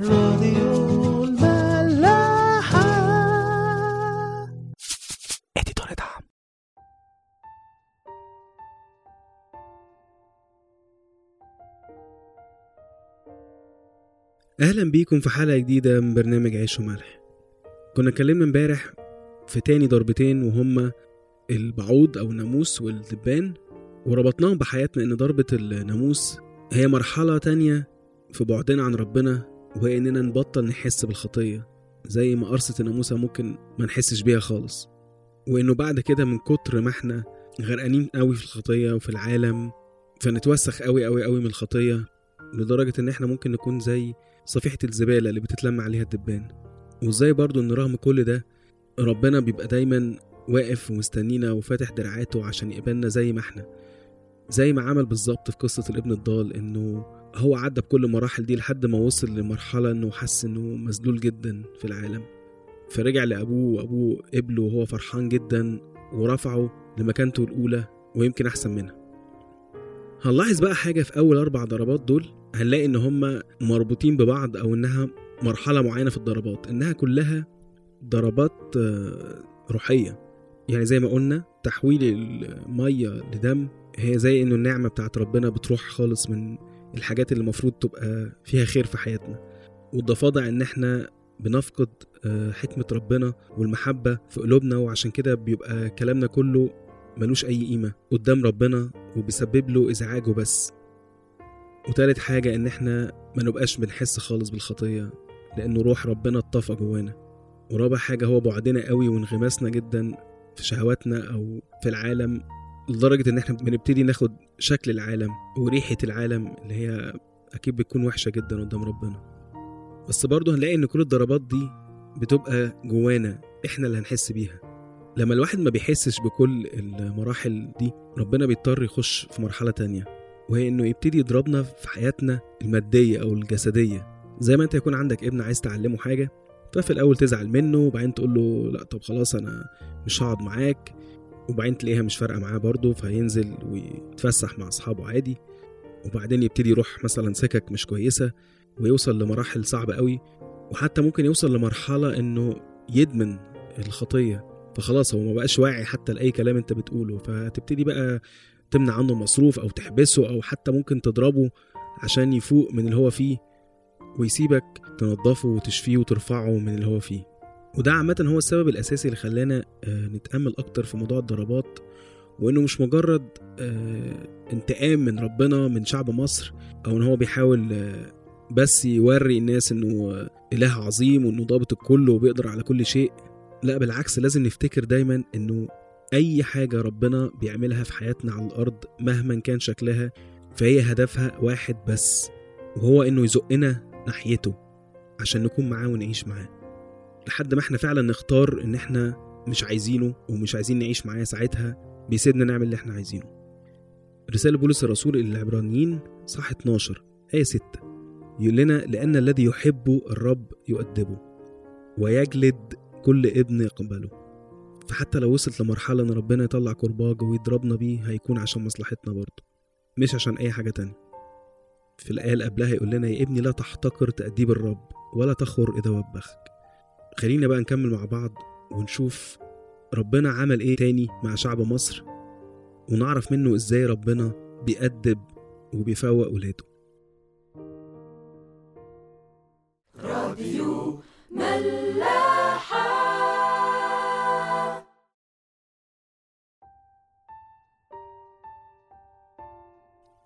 راديو الملاحة. اديتور دعم. أهلا بيكم في حلقة جديدة من برنامج عيش وملح. كنا اتكلمنا امبارح في تاني ضربتين وهما البعوض أو الناموس والدبان وربطناهم بحياتنا إن ضربة الناموس هي مرحلة تانية في بعدنا عن ربنا وهي اننا نبطل نحس بالخطية زي ما قرصة الناموسه ممكن ما نحسش بيها خالص. وإنه بعد كده من كتر ما إحنا غرقانين قوي في الخطية وفي العالم فنتوسخ قوي قوي قوي من الخطية لدرجة إن إحنا ممكن نكون زي صفيحة الزبالة اللي بتتلم عليها الدبان. وإزاي برضو إن رغم كل ده ربنا بيبقى دايما واقف ومستنينا وفاتح دراعاته عشان يقبلنا زي ما إحنا زي ما عمل بالظبط في قصة الابن الضال إنه هو عدى بكل المراحل دي لحد ما وصل لمرحلة إنه حس إنه مذلول جدا في العالم. فرجع لأبوه وأبوه قبله وهو فرحان جدا ورفعه لمكانته الأولى ويمكن أحسن منها. هنلاحظ بقى حاجة في أول أربع ضربات دول هنلاقي إن هما مربوطين ببعض أو إنها مرحلة معينة في الضربات. إنها كلها ضربات آه، روحية. يعني زي ما قلنا تحويل المية لدم هي زي إنه النعمة بتاعت ربنا بتروح خالص من الحاجات اللي المفروض تبقى فيها خير في حياتنا. والضفادع إن إحنا بنفقد آه، حكمة ربنا والمحبة في قلوبنا وعشان كده بيبقى كلامنا كله ملوش أي قيمة قدام ربنا وبيسبب له إزعاجه بس وتالت حاجة إن إحنا ما نبقاش بنحس خالص بالخطية لأنه روح ربنا اتطفى جوانا. ورابع حاجة هو بعدنا قوي وانغماسنا جدا في شهواتنا أو في العالم لدرجة إن إحنا بنبتدي ناخد شكل العالم وريحة العالم اللي هي أكيد بتكون وحشة جدا قدام ربنا. بس برضه هنلاقي إن كل الضربات دي بتبقى جوانا إحنا اللي هنحس بيها. لما الواحد ما بيحسش بكل المراحل دي ربنا بيضطر يخش في مرحلة تانية وهي إنه يبتدي يضربنا في حياتنا المادية أو الجسدية. زي ما أنت يكون عندك ابن عايز تعلمه حاجة ففي الأول تزعل منه وبعدين تقول له لا طب خلاص أنا مش هقعد معاك. وبعدين تلاقيها مش فارقة معاه برضه فهينزل ويتفسح مع أصحابه عادي. وبعدين يبتدي يروح مثلا سكك مش كويسة ويوصل لمراحل صعبة قوي وحتى ممكن يوصل لمرحلة إنه يدمن الخطية. فخلاص هو ما بقاش واعي حتى لأي كلام أنت بتقوله. فتبتدي بقى تمنع عنه مصروف أو تحبسه أو حتى ممكن تضربه عشان يفوق من اللي هو فيه ويسيبك تنظفه وتشفيه وترفعه من اللي هو فيه. وده عامة هو السبب الأساسي اللي خلانا آه، نتأمل أكتر في موضوع الضربات وإنه مش مجرد آه، انتقام من ربنا من شعب مصر أو إن هو بيحاول آه، بس يوري الناس إنه إله عظيم وإنه ضابط الكل وبيقدر على كل شيء. لا بالعكس لازم نفتكر دايما إنه أي حاجة ربنا بيعملها في حياتنا على الأرض مهما كان شكلها فهي هدفها واحد بس وهو إنه يزقنا ناحيته عشان نكون معاه ونعيش معاه. لحد ما إحنا فعلا نختار إن إحنا مش عايزينه ومش عايزين نعيش معاه ساعتها بيسيبنا نعمل اللي إحنا عايزينه. رسالة بولس الرسول إلى العبرانيين صح 12 آية 6 يقول لنا لأن الذي يحب الرب يؤدبه ويجلد كل ابن يقبله. فحتى لو وصلت لمرحلة إن ربنا يطلع كرباج ويضربنا بيه هيكون عشان مصلحتنا برضه مش عشان أي حاجة تانية. في الآية اللي قبلها يقول لنا يا ابني لا تحتقر تأديب الرب ولا تخر إذا وبخك خلينا بقى نكمل مع بعض ونشوف ربنا عمل إيه تاني مع شعب مصر ونعرف منه إزاي ربنا بيأدب وبيفوق ولاده.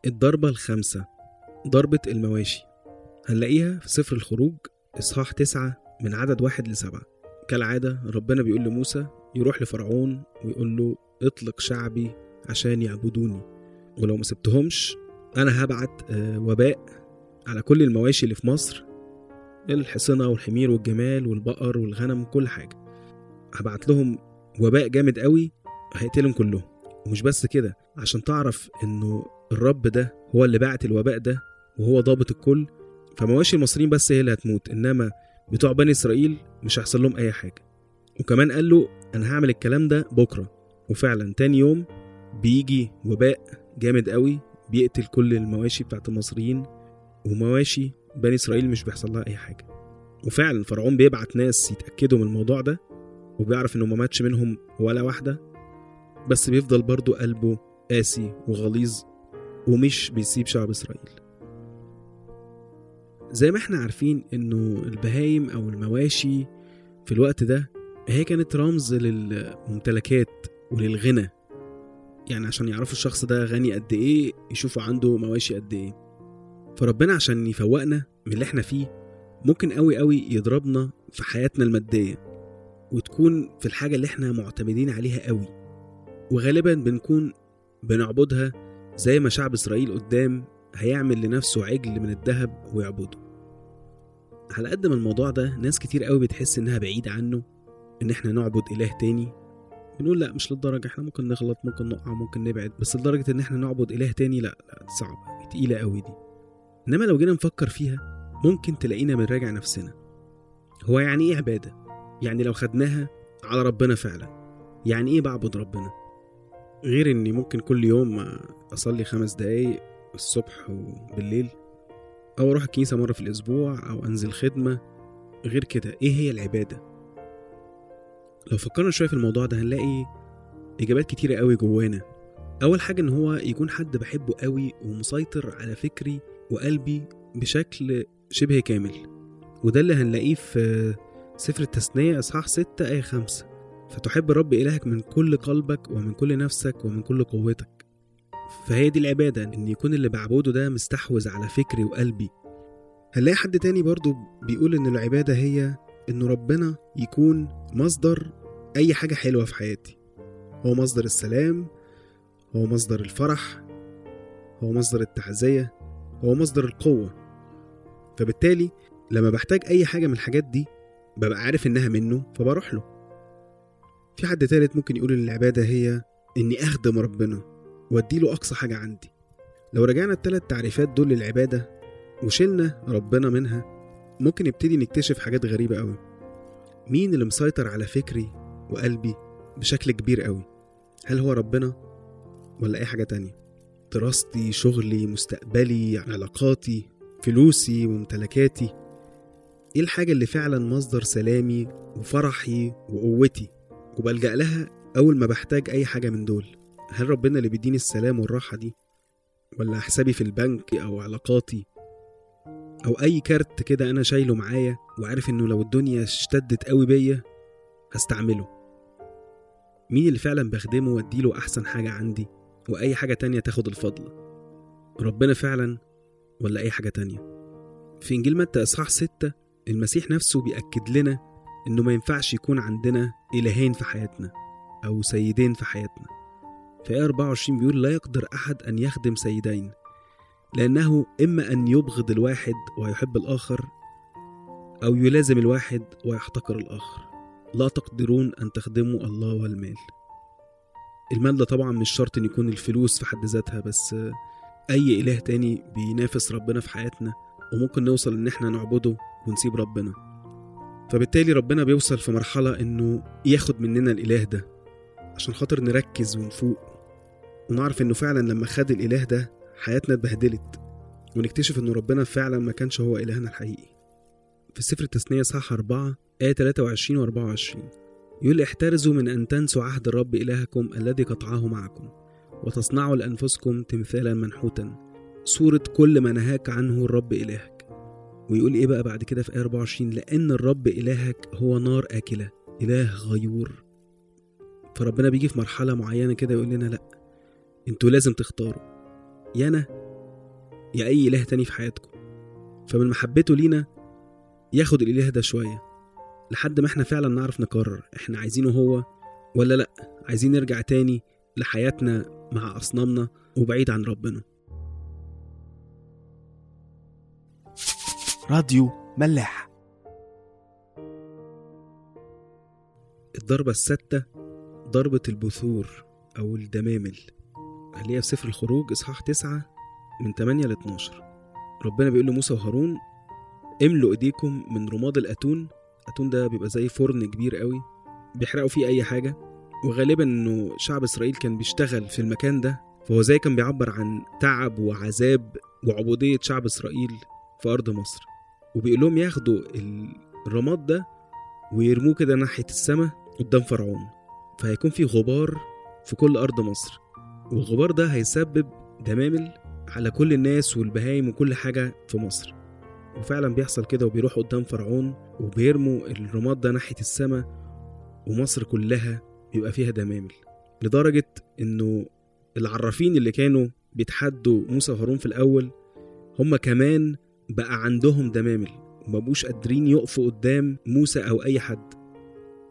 الضربة الخامسة ضربة المواشي هنلاقيها في سفر الخروج إصحاح تسعة من عدد واحد لسبعة. كالعادة ربنا بيقول لموسى يروح لفرعون ويقول له اطلق شعبي عشان يعبدوني. ولو ما سبتهمش أنا هبعت آه، وباء على كل المواشي اللي في مصر الحصنة والحمير والجمال والبقر والغنم كل حاجة. هبعت لهم وباء جامد قوي هيقتلهم كلهم. ومش بس كده عشان تعرف إنه الرب ده هو اللي بعت الوباء ده وهو ضابط الكل فمواشي المصريين بس هي اللي هتموت. إنما بتوع بني إسرائيل مش هيحصل لهم أي حاجة. وكمان قال له أنا هعمل الكلام ده بكرة. وفعلا تاني يوم بيجي وباء جامد قوي بيقتل كل المواشي بتاعت المصريين ومواشي بني إسرائيل مش بيحصل لها أي حاجة. وفعلا فرعون بيبعت ناس يتأكدوا من الموضوع ده وبيعرف إنه ما ماتش منهم ولا واحدة. بس بيفضل برضه قلبه قاسي وغليظ ومش بيسيب شعب إسرائيل. زي ما إحنا عارفين إنه البهايم أو المواشي في الوقت ده هي كانت رمز للممتلكات وللغنى. يعني عشان يعرفوا الشخص ده غني قد إيه يشوفوا عنده مواشي قد إيه. فربنا عشان يفوقنا من اللي إحنا فيه ممكن قوي قوي يضربنا في حياتنا المادية وتكون في الحاجة اللي إحنا معتمدين عليها قوي وغالبا بنكون بنعبدها زي ما شعب إسرائيل قدام هيعمل لنفسه عجل من الذهب ويعبده. على قد ما الموضوع ده ناس كتير قوي بتحس إنها بعيدة عنه إن إحنا نعبد إله تاني بنقول لأ مش للدرجة إحنا ممكن نغلط ممكن نقع ممكن نبعد بس لدرجة إن إحنا نعبد إله تاني لأ لأ صعبة تقيلة قوي دي. إنما لو جينا نفكر فيها ممكن تلاقينا بنراجع نفسنا. هو يعني إيه عبادة؟ يعني لو خدناها على ربنا فعلا يعني إيه بعبد ربنا؟ غير إني ممكن كل يوم أصلي خمس دقايق الصبح وبالليل أو أروح الكنيسة مرة في الأسبوع أو أنزل خدمة غير كده إيه هي العبادة؟ لو فكرنا شوية في الموضوع ده هنلاقي إجابات كتيرة قوي جوانا. أول حاجة إن هو يكون حد بحبه قوي ومسيطر على فكري وقلبي بشكل شبه كامل. وده اللي هنلاقيه في سفر التثنية إصحاح 6 آية 5 فتحب الرب إلهك من كل قلبك ومن كل نفسك ومن كل قوتك. فهي دي العبادة إن يكون اللي بعبده ده مستحوذ على فكري وقلبي. هنلاقي حد تاني برضو بيقول إن العبادة هي إن ربنا يكون مصدر أي حاجة حلوة في حياتي. هو مصدر السلام هو مصدر الفرح هو مصدر التعزية هو مصدر القوة. فبالتالي لما بحتاج أي حاجة من الحاجات دي ببقى عارف إنها منه فبروح له. في حد تالت ممكن يقول إن العبادة هي إني أخدم ربنا. وأديله أقصى حاجة عندي. لو رجعنا التلات تعريفات دول للعبادة وشلنا ربنا منها ممكن نبتدي نكتشف حاجات غريبة أوي. مين اللي مسيطر على فكري وقلبي بشكل كبير أوي؟ هل هو ربنا ولا أي حاجة تانية؟ دراستي شغلي مستقبلي علاقاتي فلوسي وممتلكاتي. إيه الحاجة اللي فعلا مصدر سلامي وفرحي وقوتي وبلجأ لها أول ما بحتاج أي حاجة من دول؟ هل ربنا اللي بيديني السلام والراحة دي ولا حسابي في البنك أو علاقاتي أو أي كارت كده أنا شايله معايا وعارف إنه لو الدنيا اشتدت قوي بيا هستعمله؟ مين اللي فعلا بخدمه وأديله أحسن حاجة عندي وأي حاجة تانية تاخد الفضل؟ ربنا فعلا ولا أي حاجة تانية؟ في إنجيل متى إصحاح ستة المسيح نفسه بيأكد لنا إنه ما ينفعش يكون عندنا إلهين في حياتنا أو سيدين في حياتنا. في آية 24 بيقول لا يقدر أحد أن يخدم سيدين لأنه إما أن يبغض الواحد ويحب الآخر أو يلازم الواحد ويحتقر الآخر. لا تقدرون أن تخدموا الله والمال. المال ده طبعا مش شرط إن يكون الفلوس في حد ذاتها بس أي إله تاني بينافس ربنا في حياتنا وممكن نوصل إن إحنا نعبده ونسيب ربنا. فبالتالي ربنا بيوصل في مرحلة إنه ياخد مننا الإله ده عشان خاطر نركز ونفوق. ونعرف إنه فعلا لما خد الإله ده حياتنا اتبهدلت ونكتشف إنه ربنا فعلا ما كانش هو إلهنا الحقيقي. في سفر التثنية صح 4 آية 23 و 24 يقول احترزوا من أن تنسوا عهد الرب إلهكم الذي قطعه معكم وتصنعوا لأنفسكم تمثالا منحوتا صورة كل ما نهاك عنه الرب إلهك. ويقول إيه بقى بعد كده في آية 24 لأن الرب إلهك هو نار آكلة إله غيور. فربنا بيجي في مرحلة معينة كده يقول لنا لأ أنتوا لازم تختاروا. يا أنا يا أي إله تاني في حياتكم. فمن محبته لينا ياخد الإله ده شوية لحد ما إحنا فعلا نعرف نقرر إحنا عايزينه هو ولا لأ. عايزين نرجع تاني لحياتنا مع أصنامنا وبعيد عن ربنا. راديو ملاح. الضربة الستة ضربة البثور أو الدمامل. اللي هي في سفر الخروج؟ إصحاح تسعة من 8 ل 12 ربنا بيقول لموسى وهارون املوا إيديكم من رماد الأتون. الأتون ده بيبقى زي فرن كبير قوي بيحرقوا فيه أي حاجة. وغالبا إنه شعب إسرائيل كان بيشتغل في المكان ده. فهو زي كان بيعبر عن تعب وعذاب وعبودية شعب إسرائيل في أرض مصر؟ وبيقول لهم ياخدوا الرماد ده ويرموه كده ناحية السماء قدام فرعون. فهيكون في غبار في كل أرض مصر. والغبار ده هيسبب دمامل على كل الناس والبهايم وكل حاجة في مصر. وفعلا بيحصل كده وبيروح قدام فرعون وبيرموا الرماد ده ناحية السماء ومصر كلها بيبقى فيها دمامل. لدرجة إنه العرافين اللي كانوا بيتحدوا موسى وهارون في الأول هما كمان بقى عندهم دمامل. ومبقوش قادرين يقفوا قدام موسى أو أي حد.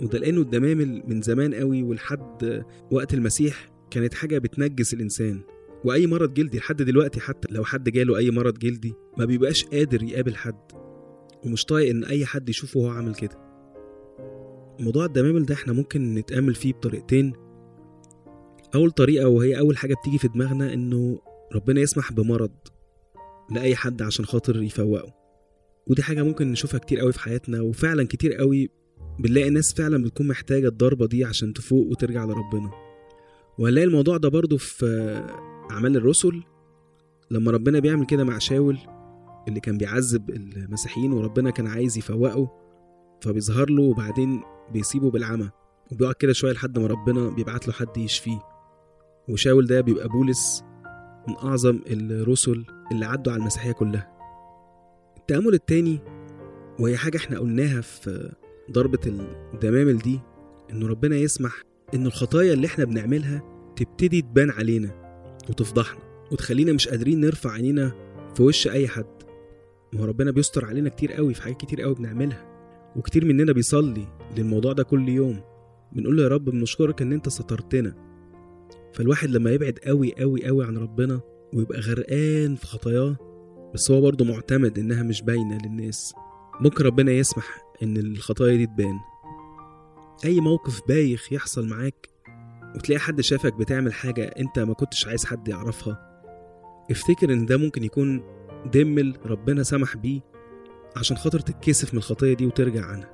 وده لأنه الدمامل من زمان قوي ولحد وقت المسيح كانت حاجة بتنجس الإنسان وأي مرض جلدي لحد دلوقتي حتى لو حد جاله أي مرض جلدي ما بيبقاش قادر يقابل حد ومش طايق إن أي حد يشوفه وهو عامل كده. موضوع الدمامل ده إحنا ممكن نتأمل فيه بطريقتين. أول طريقة وهي أول حاجة بتيجي في دماغنا إنه ربنا يسمح بمرض لأي حد عشان خاطر يفوقه ودي حاجة ممكن نشوفها كتير قوي في حياتنا وفعلا كتير قوي بنلاقي ناس فعلا بتكون محتاجة الضربة دي عشان تفوق وترجع لربنا. وهنلاقي الموضوع ده برضو في أعمال الرسل لما ربنا بيعمل كده مع شاول اللي كان بيعذب المسيحيين وربنا كان عايز يفوقه فبيظهر له وبعدين بيسيبه بالعمى وبيقعد كده شوية لحد ما ربنا بيبعت له حد يشفيه. وشاول ده بيبقى بولس من أعظم الرسل اللي عدوا على المسيحية كلها. التأمل التاني وهي حاجة إحنا قلناها في ضربة الدمامل دي إنه ربنا يسمح إن الخطايا اللي إحنا بنعملها تبتدي تبان علينا وتفضحنا وتخلينا مش قادرين نرفع عينينا في وش أي حد. ما هو ربنا بيستر علينا كتير قوي في حاجات كتير قوي بنعملها وكتير مننا بيصلي للموضوع ده كل يوم. بنقول له يا رب بنشكرك إن أنت سترتنا. فالواحد لما يبعد قوي قوي قوي عن ربنا ويبقى غرقان في خطاياه بس هو برضه معتمد إنها مش باينة للناس. ممكن ربنا يسمح إن الخطايا دي تبان. أي موقف بايخ يحصل معاك وتلاقي حد شافك بتعمل حاجة أنت ما كنتش عايز حد يعرفها افتكر إن ده ممكن يكون دمل ربنا سمح بيه عشان خاطر تتكسف من الخطية دي وترجع عنها.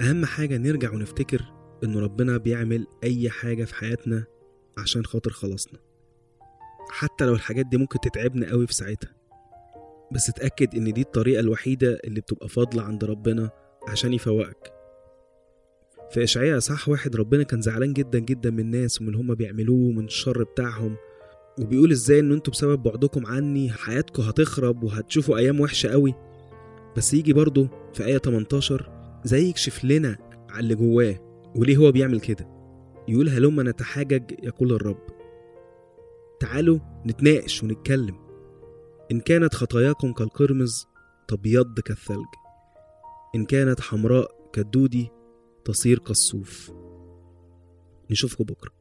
أهم حاجة نرجع ونفتكر إن ربنا بيعمل أي حاجة في حياتنا عشان خاطر خلاصنا. حتى لو الحاجات دي ممكن تتعبنا قوي في ساعتها بس اتأكد إن دي الطريقة الوحيدة اللي بتبقى فاضلة عند ربنا عشان يفوقك. في إشعياء صح واحد ربنا كان زعلان جدا جدا من الناس ومن اللي هما بيعملوه ومن الشر بتاعهم. وبيقول إزاي إن أنتوا بسبب بعدكم عني حياتكم هتخرب وهتشوفوا أيام وحشة قوي بس يجي برضه في آية 18 زي يكشف لنا على اللي جواه وليه هو بيعمل كده؟ يقول هلما نتحاجج يقول الرب. تعالوا نتناقش ونتكلم. إن كانت خطاياكم كالقرمز تبيض كالثلج. إن كانت حمراء كالدودي تصير كالصوف نشوفكم بكرة.